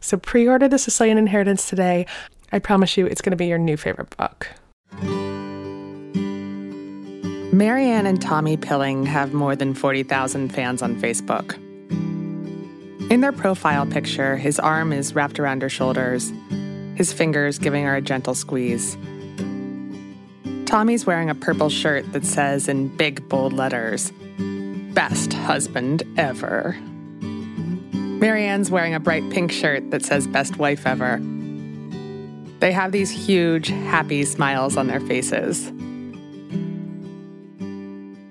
So pre order The Sicilian Inheritance today. I promise you it's going to be your new favorite book. Maryanne and Tommy Pilling have more than 40,000 fans on Facebook. In their profile picture, his arm is wrapped around her shoulders, his fingers giving her a gentle squeeze. Tommy's wearing a purple shirt that says in big, bold letters, Best husband ever. Maryanne's wearing a bright pink shirt that says Best Wife Ever. They have these huge, happy smiles on their faces.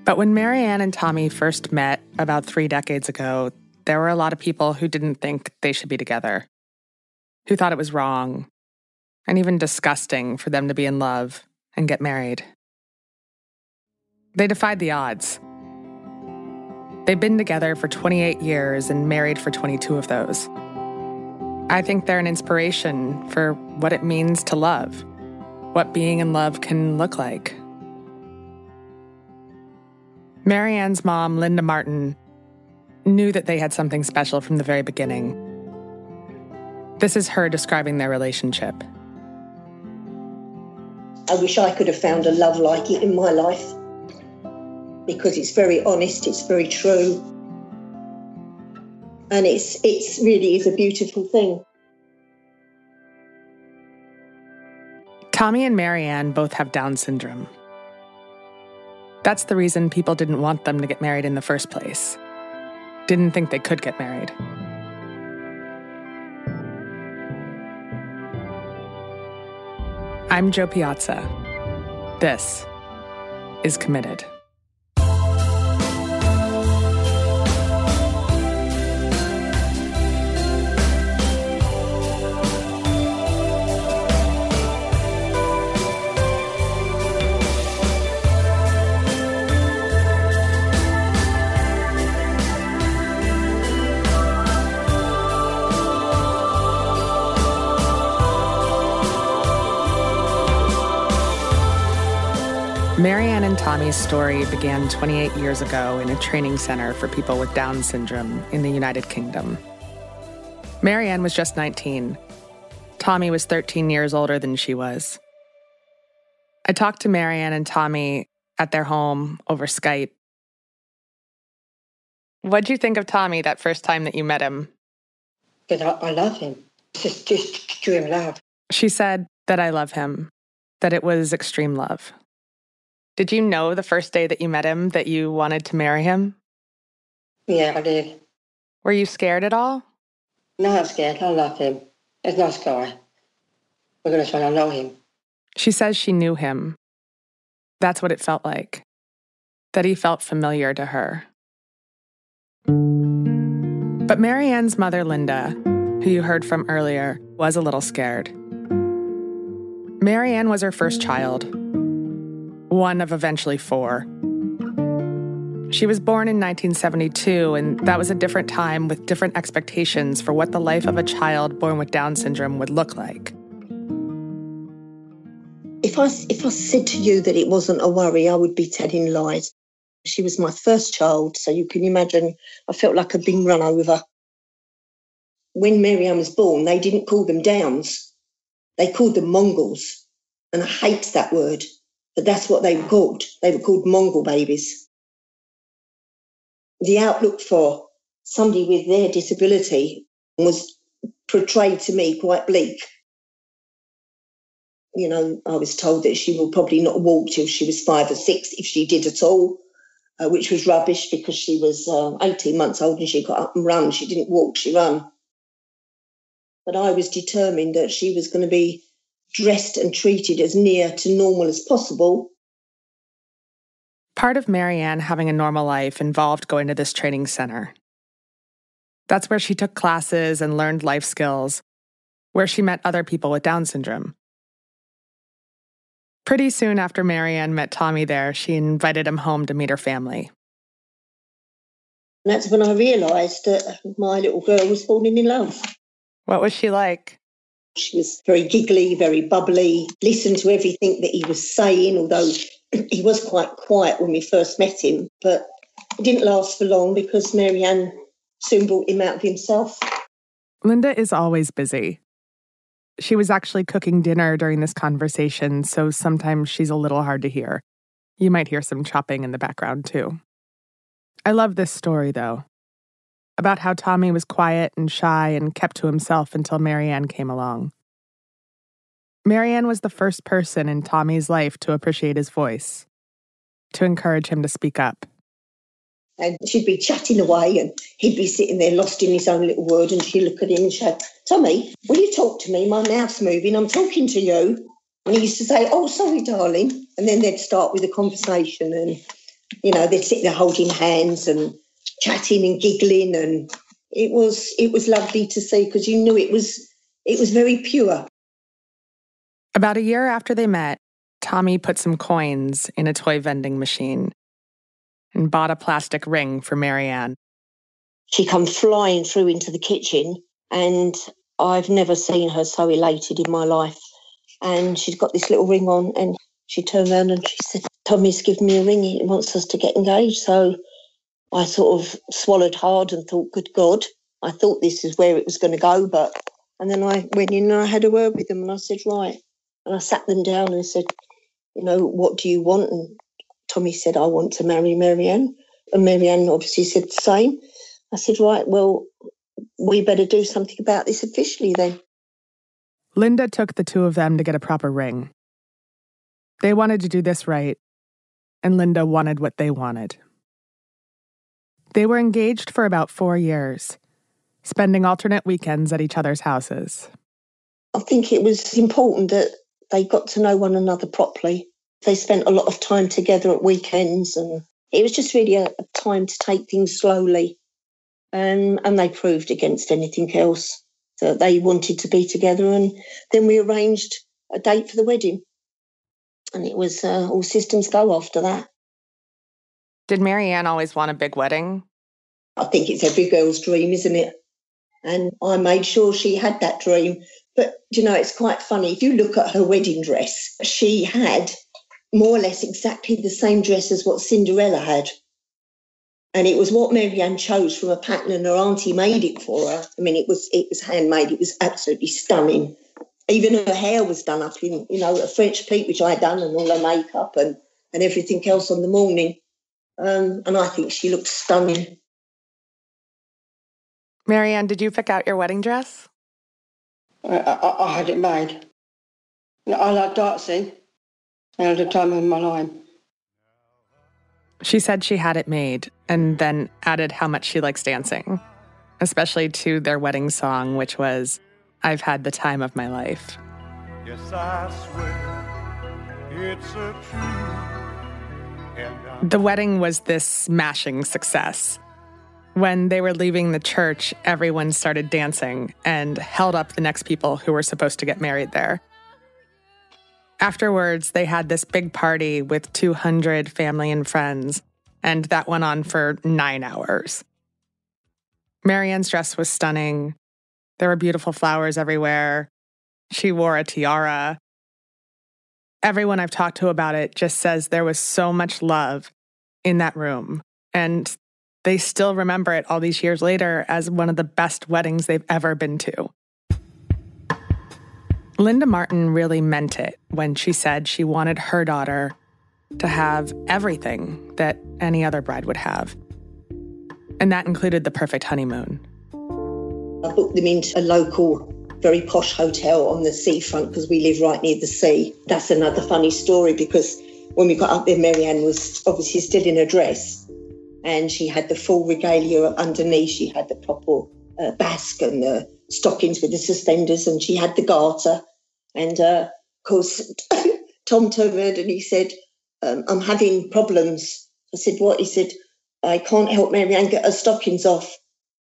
But when Maryanne and Tommy first met about three decades ago, there were a lot of people who didn't think they should be together, who thought it was wrong and even disgusting for them to be in love and get married. They defied the odds. They've been together for 28 years and married for 22 of those. I think they're an inspiration for what it means to love, what being in love can look like. Maryanne's mom, Linda Martin, knew that they had something special from the very beginning. This is her describing their relationship. I wish I could have found a love like it in my life because it's very honest, it's very true. And it's it's really is a beautiful thing. Tommy and Maryanne both have Down syndrome. That's the reason people didn't want them to get married in the first place. Didn't think they could get married. I'm Jo Piazza. This is Committed. Maryanne and Tommy's story began 28 years ago in a training center for people with Down syndrome in the United Kingdom. Maryanne was just 19. Tommy was 13 years older than she was. I talked to Maryanne and Tommy at their home over Skype. What'd you think of Tommy that first time that you met him? But I, I love him. Just, just extreme love. She said that I love him, that it was extreme love. Did you know the first day that you met him that you wanted to marry him? Yeah, I did. Were you scared at all? No, I'm scared. I love him. It's not scary. We're going to try to know him. She says she knew him. That's what it felt like. That he felt familiar to her. But Maryanne's mother, Linda, who you heard from earlier, was a little scared. Maryanne was her first child, one of eventually four. She was born in 1972, and that was a different time with different expectations for what the life of a child born with Down syndrome would look like. If I, if I said to you that it wasn't a worry, I would be telling lies. She was my first child, so you can imagine I felt like I'd been run over. When Maryanne was born, they didn't call them Downs, they called them Mongols. And I hate that word but that's what they were called. They were called Mongol babies. The outlook for somebody with their disability was portrayed to me quite bleak. You know, I was told that she will probably not walk till she was five or six, if she did at all, uh, which was rubbish because she was uh, 18 months old and she got up and run. She didn't walk, she ran. But I was determined that she was going to be dressed and treated as near to normal as possible. Part of Maryanne having a normal life involved going to this training center. That's where she took classes and learned life skills, where she met other people with Down syndrome. Pretty soon after Maryanne met Tommy there, she invited him home to meet her family. And that's when I realised that my little girl was falling in love. What was she like? She was very giggly, very bubbly, listened to everything that he was saying, although he was quite quiet when we first met him. But it didn't last for long because Maryanne soon brought him out of himself. Linda is always busy. She was actually cooking dinner during this conversation, so sometimes she's a little hard to hear. You might hear some chopping in the background, too. I love this story, though, about how Tommy was quiet and shy and kept to himself until Maryanne came along. Maryanne was the first person in Tommy's life to appreciate his voice, to encourage him to speak up. And she'd be chatting away and he'd be sitting there lost in his own little world and she'd look at him and say, Tommy, will you talk to me? My mouth's moving, I'm talking to you. And he used to say, Oh, sorry, darling. And then they'd start with a conversation and, you know, they'd sit there holding hands and chatting and giggling and it was it was lovely to see because you knew it was it was very pure. About a year after they met, Tommy put some coins in a toy vending machine and bought a plastic ring for Maryanne. She come flying through into the kitchen, and I've never seen her so elated in my life. And she's got this little ring on, and she turned around and she said, Tommy's given me a ring. He wants us to get engaged. So I sort of swallowed hard and thought, good God, I thought this is where it was going to go. But, and then I went in and I had a word with them and I said, right. And I sat them down and said, you know, what do you want? And Tommy said, I want to marry Maryanne. And Maryanne obviously said the same. I said, right, well, we better do something about this officially then. Linda took the two of them to get a proper ring. They wanted to do this right, and Linda wanted what they wanted. They were engaged for about four years, spending alternate weekends at each other's houses. I think it was important that they got to know one another properly they spent a lot of time together at weekends, and it was just really a, a time to take things slowly. And, and they proved against anything else that they wanted to be together. And then we arranged a date for the wedding. And it was uh, all systems go after that. Did Maryanne always want a big wedding? I think it's every girl's dream, isn't it? And I made sure she had that dream. But, you know, it's quite funny. If you look at her wedding dress, she had more or less exactly the same dress as what Cinderella had. And it was what Maryanne chose from a pattern, and her auntie made it for her. I mean, it was it was handmade. It was absolutely stunning. Even her hair was done up in, you know, a French pleat, which I had done, and all her makeup and and everything else on the morning. Um, and I think she looked stunning. Maryanne, did you pick out your wedding dress? I, I, I had it made. I like dancing I at a time in my life. She said she had it made and then added how much she likes dancing, especially to their wedding song, which was, I've had the time of my life. Yes, I swear it's a truth. Uh, the wedding was this smashing success. When they were leaving the church, everyone started dancing and held up the next people who were supposed to get married there. Afterwards, they had this big party with 200 family and friends, and that went on for nine hours. Maryanne's dress was stunning. There were beautiful flowers everywhere. She wore a tiara. Everyone I've talked to about it just says there was so much love in that room. And they still remember it all these years later as one of the best weddings they've ever been to. Linda Martin really meant it when she said she wanted her daughter to have everything that any other bride would have. And that included the perfect honeymoon. I booked them into a local, very posh hotel on the seafront because we live right near the sea. That's another funny story because when we got up there, Maryanne was obviously still in her dress and she had the full regalia underneath. She had the proper uh, basque and the stockings with the suspenders and she had the garter. And uh, of course, Tom turned and he said, um, I'm having problems. I said, What? He said, I can't help Maryanne get her stockings off.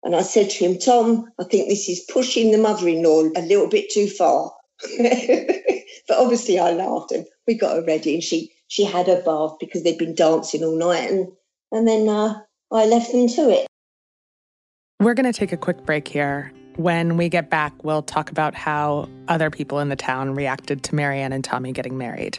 And I said to him, Tom, I think this is pushing the mother in law a little bit too far. but obviously I laughed and we got her ready and she she had her bath because they'd been dancing all night and and then uh, I left them to it. We're going to take a quick break here. When we get back, we'll talk about how other people in the town reacted to Maryanne and Tommy getting married.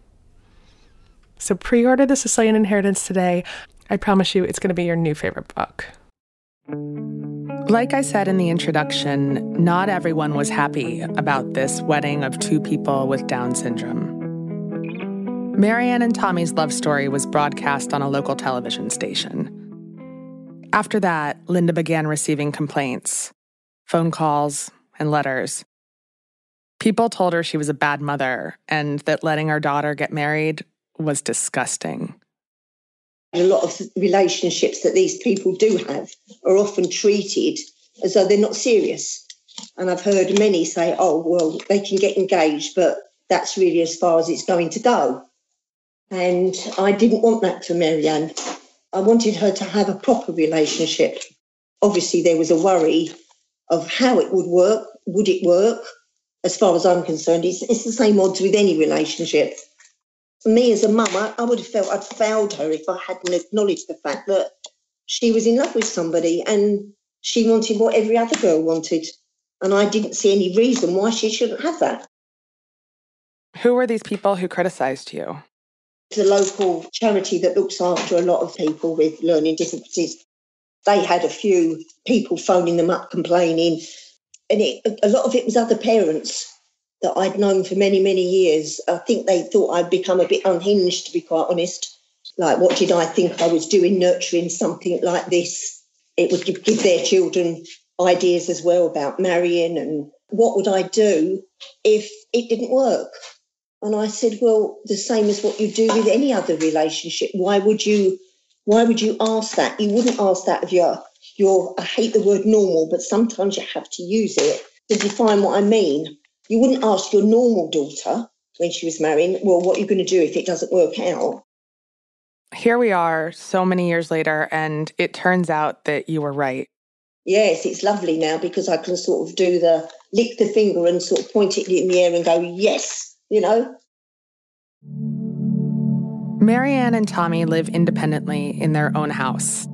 So pre order The Sicilian Inheritance today. I promise you it's going to be your new favorite book. Like I said in the introduction, not everyone was happy about this wedding of two people with Down syndrome. Maryanne and Tommy's love story was broadcast on a local television station. After that, Linda began receiving complaints, phone calls, and letters. People told her she was a bad mother and that letting her daughter get married was disgusting. A lot of relationships that these people do have are often treated as though they're not serious. And I've heard many say, oh, well, they can get engaged, but that's really as far as it's going to go. And I didn't want that for Maryanne. I wanted her to have a proper relationship. Obviously, there was a worry of how it would work. Would it work? As far as I'm concerned, it's, it's the same odds with any relationship me as a mum, I, I would have felt I'd failed her if I hadn't acknowledged the fact that she was in love with somebody and she wanted what every other girl wanted. And I didn't see any reason why she shouldn't have that. Who were these people who criticized you? A local charity that looks after a lot of people with learning difficulties. They had a few people phoning them up complaining, and it, a lot of it was other parents that I'd known for many, many years. I think they thought I'd become a bit unhinged, to be quite honest. Like, what did I think I was doing, nurturing something like this? It would give, their children ideas as well about marrying and what would I do if it didn't work? And I said, well, the same as what you do with any other relationship. Why would you? Why would you ask that? You wouldn't ask that of your your. I hate the word normal, but sometimes you have to use it to define what I mean. You wouldn't ask your normal daughter when she was marrying, well, what are you going to do if it doesn't work out? Here we are so many years later, and it turns out that you were right. Yes, it's lovely now because I can sort of do the lick the finger and sort of point it in the air and go, yes, you know. Maryanne and Tommy live independently in their own house.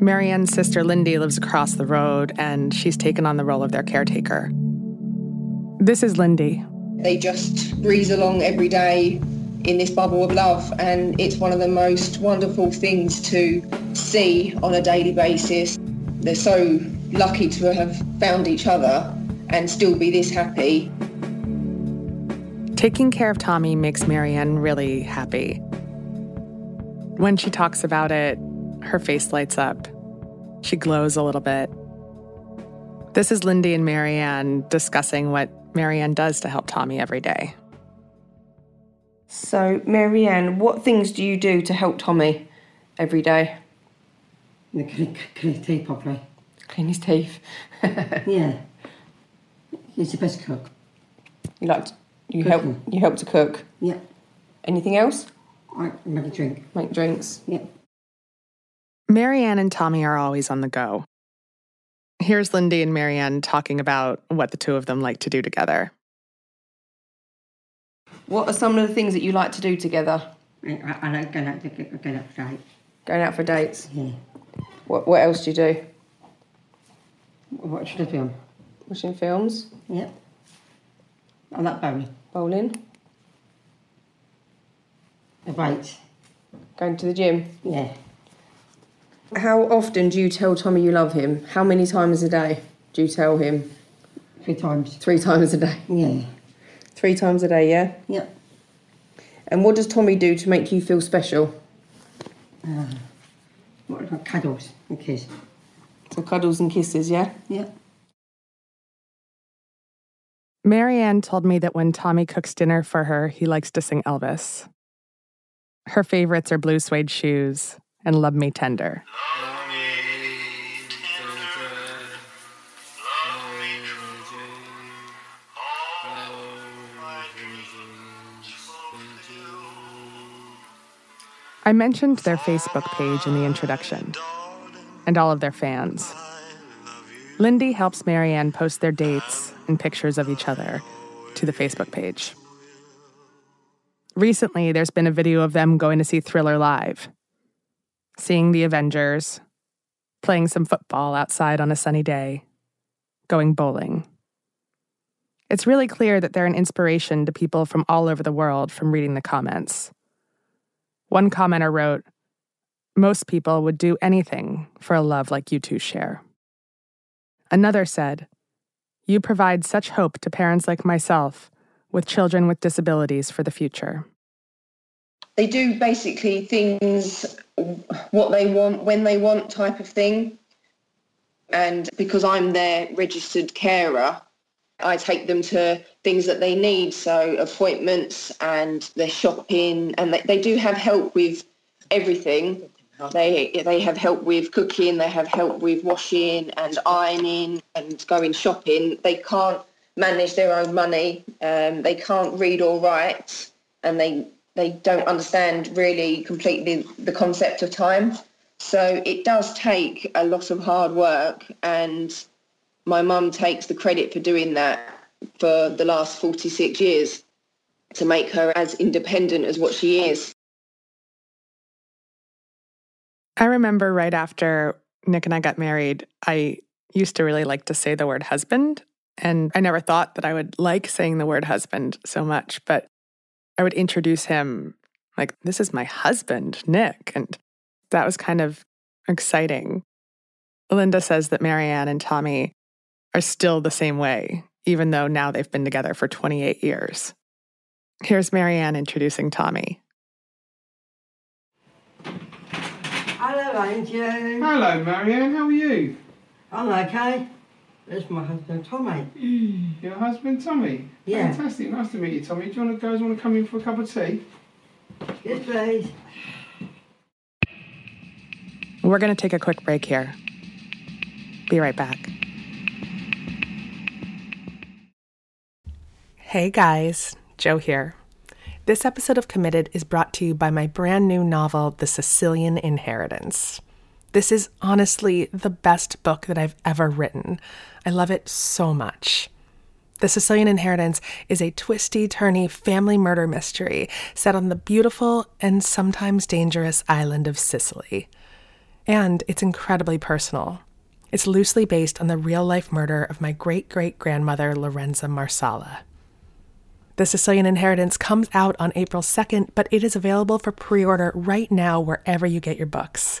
Maryanne's sister Lindy lives across the road, and she's taken on the role of their caretaker. This is Lindy. They just breeze along every day in this bubble of love and it's one of the most wonderful things to see on a daily basis. They're so lucky to have found each other and still be this happy. Taking care of Tommy makes Maryanne really happy. When she talks about it, her face lights up. She glows a little bit. This is Lindy and Maryanne discussing what Maryanne does to help Tommy every day. So, Maryanne, what things do you do to help Tommy every day? And clean, clean his teeth properly. Clean his teeth. Yeah. He's the best cook. You like to, you help you help to cook. Yeah. Anything else? I make a drink. Make drinks. Yeah. Maryanne and Tommy are always on the go. Here's Lindy and Maryanne talking about what the two of them like to do together. What are some of the things that you like to do together? I, I, I like going out to going out straight. Going out for dates. Yeah. What what else do you do? Watch the film. Watching films, Yep. I like bowling. bowling, The weights. going to the gym. Yeah. How often do you tell Tommy you love him? How many times a day do you tell him? Three times. Three times a day. Yeah. Three times a day, yeah? Yeah. And what does Tommy do to make you feel special? Uh, what about cuddles and kiss? So cuddles and kisses, yeah? Yeah. Maryanne told me that when Tommy cooks dinner for her, he likes to sing Elvis. Her favorites are Blue Suede Shoes and Love Me Tender. I mentioned their Facebook page in the introduction and all of their fans. Lindy helps Maryanne post their dates and pictures of each other to the Facebook page. Recently, there's been a video of them going to see Thriller live, seeing the Avengers, playing some football outside on a sunny day, going bowling. It's really clear that they're an inspiration to people from all over the world from reading the comments. One commenter wrote, Most people would do anything for a love like you two share. Another said, You provide such hope to parents like myself with children with disabilities for the future. They do basically things what they want when they want type of thing. And because I'm their registered carer, I take them to things that they need, so appointments and their shopping, and they, they do have help with everything. They they have help with cooking, they have help with washing and ironing and going shopping. They can't manage their own money. Um, they can't read or write, and they they don't understand really completely the concept of time. So it does take a lot of hard work, and my mum takes the credit for doing that for the last 46 years to make her as independent as what she is. I remember right after Nick and I got married, I used to really like to say the word husband. And I never thought that I would like saying the word husband so much, but I would introduce him like, this is my husband, Nick. And that was kind of exciting. Linda says that Maryanne and Tommy are still the same way, even though now they've been together for 28 years. Here's Maryanne introducing Tommy. Hello, Angel. Hello, Maryanne. How are you? I'm okay. There's my husband, Tommy. Mm. Your husband, Tommy. Yeah. Fantastic. Nice to meet you, Tommy. Do you want to guys want to come in for a cup of tea? Yes, please. We're going to take a quick break here. Be right back. Hey guys, Jo here. This episode of Committed is brought to you by my brand new novel, The Sicilian Inheritance. This is honestly the best book that I've ever written. I love it so much. The Sicilian Inheritance is a twisty, turny family murder mystery set on the beautiful and sometimes dangerous island of Sicily. And it's incredibly personal. It's loosely based on the real life murder of my great great grandmother, Lorenza Marsala. The Sicilian Inheritance comes out on April 2nd, but it is available for pre order right now wherever you get your books.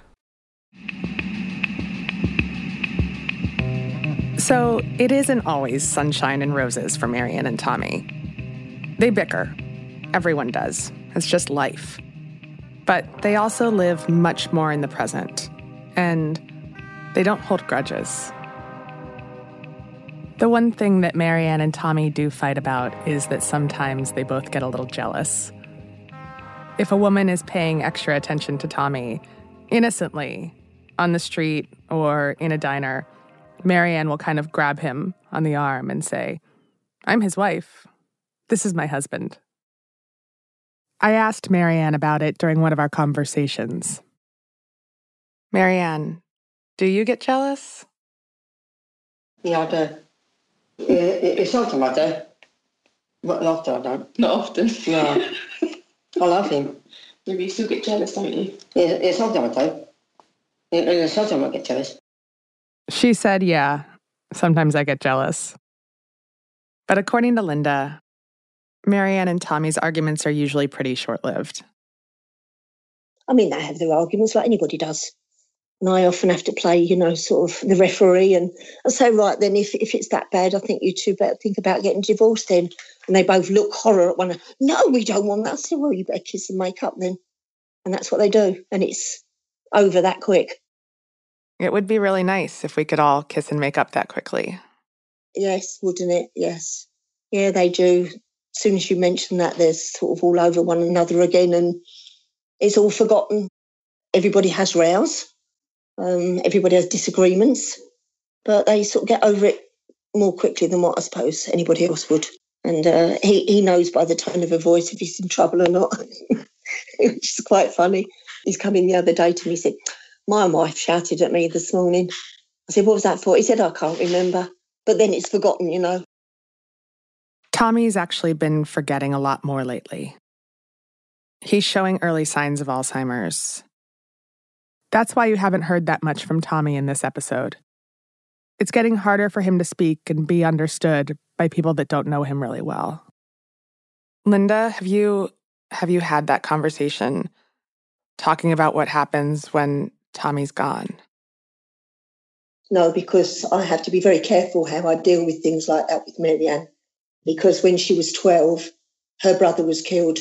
So it isn't always sunshine and roses for Maryanne and Tommy. They bicker. Everyone does. It's just life. But they also live much more in the present. And they don't hold grudges. The one thing that Maryanne and Tommy do fight about is that sometimes they both get a little jealous. If a woman is paying extra attention to Tommy, innocently, on the street or in a diner, Maryanne will kind of grab him on the arm and say, I'm his wife. This is my husband. I asked Maryanne about it during one of our conversations. Maryanne, do you get jealous? Yeah, I do. It's often I do. But often I don't. Not often. No. I love him. Maybe you still get jealous, don't you? Yeah, it's sometimes I do. And and sometimes I get jealous. She said, Yeah, sometimes I get jealous. But according to Linda, Maryanne and Tommy's arguments are usually pretty short lived. I mean, they have their arguments like anybody does. And I often have to play, you know, sort of the referee. And I say, right, then if, if it's that bad, I think you two better think about getting divorced then. And they both look horror at one another. No, we don't want that. I well, you better kiss and make up then. And that's what they do. And it's over that quick. It would be really nice if we could all kiss and make up that quickly. Yes, wouldn't it? Yes. Yeah, they do. As soon as you mention that, they're sort of all over one another again and it's all forgotten. Everybody has rows. Um, everybody has disagreements, but they sort of get over it more quickly than what I suppose anybody else would. And uh, he, he knows by the tone of her voice if he's in trouble or not, which is quite funny. He's come in the other day to me, he said, My wife shouted at me this morning. I said, What was that for? He said, I can't remember. But then it's forgotten, you know. Tommy's actually been forgetting a lot more lately. He's showing early signs of Alzheimer's. That's why you haven't heard that much from Tommy in this episode. It's getting harder for him to speak and be understood by people that don't know him really well. Linda, have you have you had that conversation talking about what happens when Tommy's gone? No, because I have to be very careful how I deal with things like that with Maryanne. Because when she was 12, her brother was killed.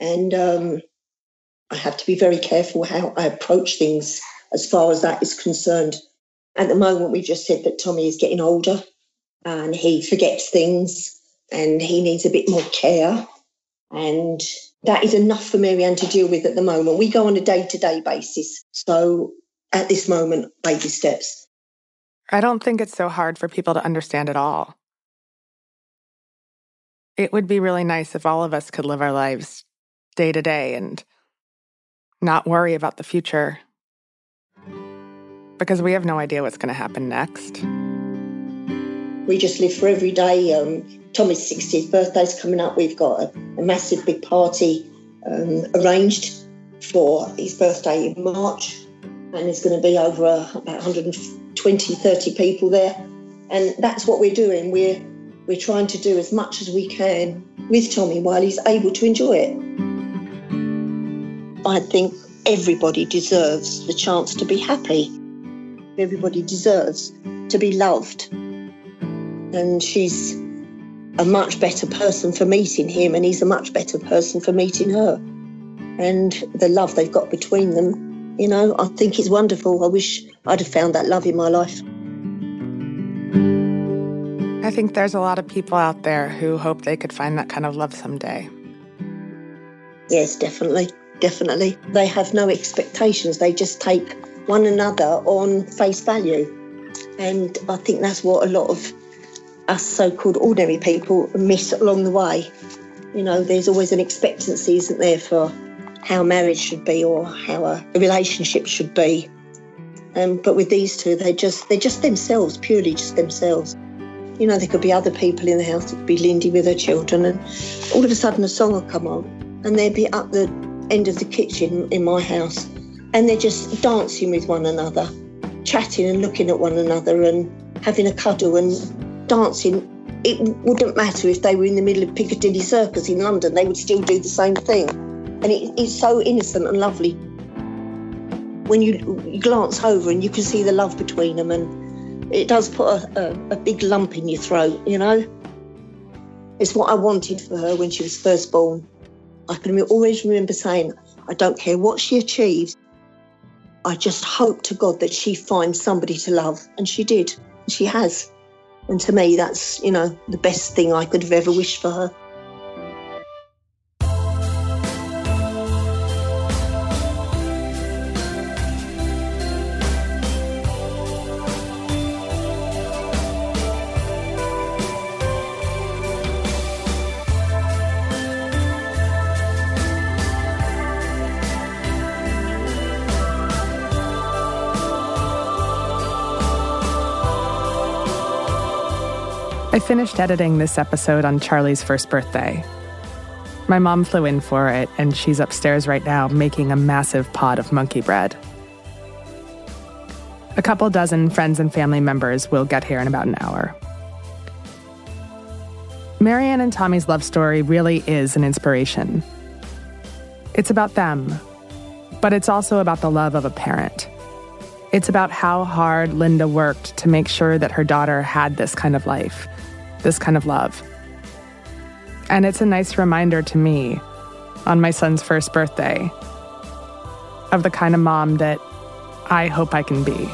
And um, I have to be very careful how I approach things as far as that is concerned. At the moment, we just said that Tommy is getting older and he forgets things and he needs a bit more care. And that is enough for Maryanne to deal with at the moment. We go on a day to day basis. So at this moment, baby steps. I don't think it's so hard for people to understand at all. It would be really nice if all of us could live our lives day to day and not worry about the future. Because we have no idea what's going to happen next. We just live for every day. Um, Tommy's 60th birthday's coming up. We've got a, a massive big party um, arranged for his birthday in March. And there's going to be over uh, about 120, 30 people there. And that's what we're doing. We're, we're trying to do as much as we can with Tommy while he's able to enjoy it. I think everybody deserves the chance to be happy. Everybody deserves to be loved. And she's a much better person for meeting him, and he's a much better person for meeting her. And the love they've got between them, you know, I think it's wonderful. I wish I'd have found that love in my life. I think there's a lot of people out there who hope they could find that kind of love someday. Yes, definitely definitely. They have no expectations, they just take one another on face value. And I think that's what a lot of us so called ordinary people miss along the way. You know, there's always an expectancy, isn't there, for how marriage should be or how a, relationship should be. Um, but with these two, they just they're just themselves, purely just themselves. You know, there could be other people in the house. It could be Lindy with her children, and all of a sudden a song will come on, and they'd be up the end of the kitchen in my house, and they're just dancing with one another, chatting and looking at one another and having a cuddle and dancing. It wouldn't matter if they were in the middle of Piccadilly Circus in London, they would still do the same thing. And it, it's so innocent and lovely. When you, you glance over and you can see the love between them, and it does put a, a, a big lump in your throat, you know. It's what I wanted for her when she was first born. I can always remember saying, I don't care what she achieves. I just hope to God that she finds somebody to love. And she did. She has. And to me, that's, you know, the best thing I could have ever wished for her. Finished editing this episode on Charlie's first birthday. My mom flew in for it, and she's upstairs right now making a massive pot of monkey bread. A couple dozen friends and family members will get here in about an hour. Maryanne and Tommy's love story really is an inspiration. It's about them, but it's also about the love of a parent. It's about how hard Linda worked to make sure that her daughter had this kind of life this kind of love. And it's a nice reminder to me on my son's first birthday of the kind of mom that I hope I can be.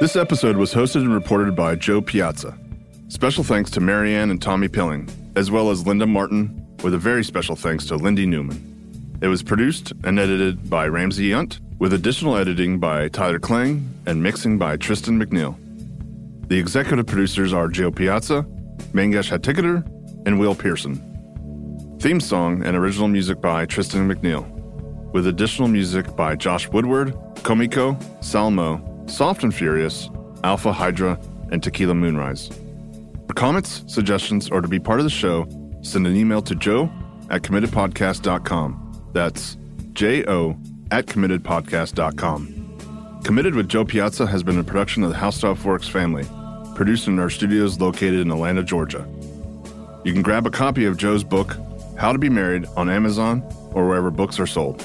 This episode was hosted and reported by Jo Piazza. Special thanks to Maryanne and Tommy Pilling as well as Linda Martin, with a very special thanks to Lindy Newman. It was produced and edited by Ramsey Yount, with additional editing by Tyler Klang and mixing by Tristan McNeil. The executive producers are Jo Piazza, Mangesh Hattikudur, and Will Pearson. Theme song and original music by Tristan McNeil, with additional music by Josh Woodward, Komiku, Salmo, Soft and Furious, Alpha Hydra, and Tequila Moonrise. For comments, suggestions, or to be part of the show, send an email to jo at committedpodcast.com. That's J O at committedpodcast.com. Committed with Jo Piazza has been a production of the How Stuff Works family, produced in our studios located in Atlanta, Georgia. You can grab a copy of Jo's book, How to Be Married, on Amazon or wherever books are sold.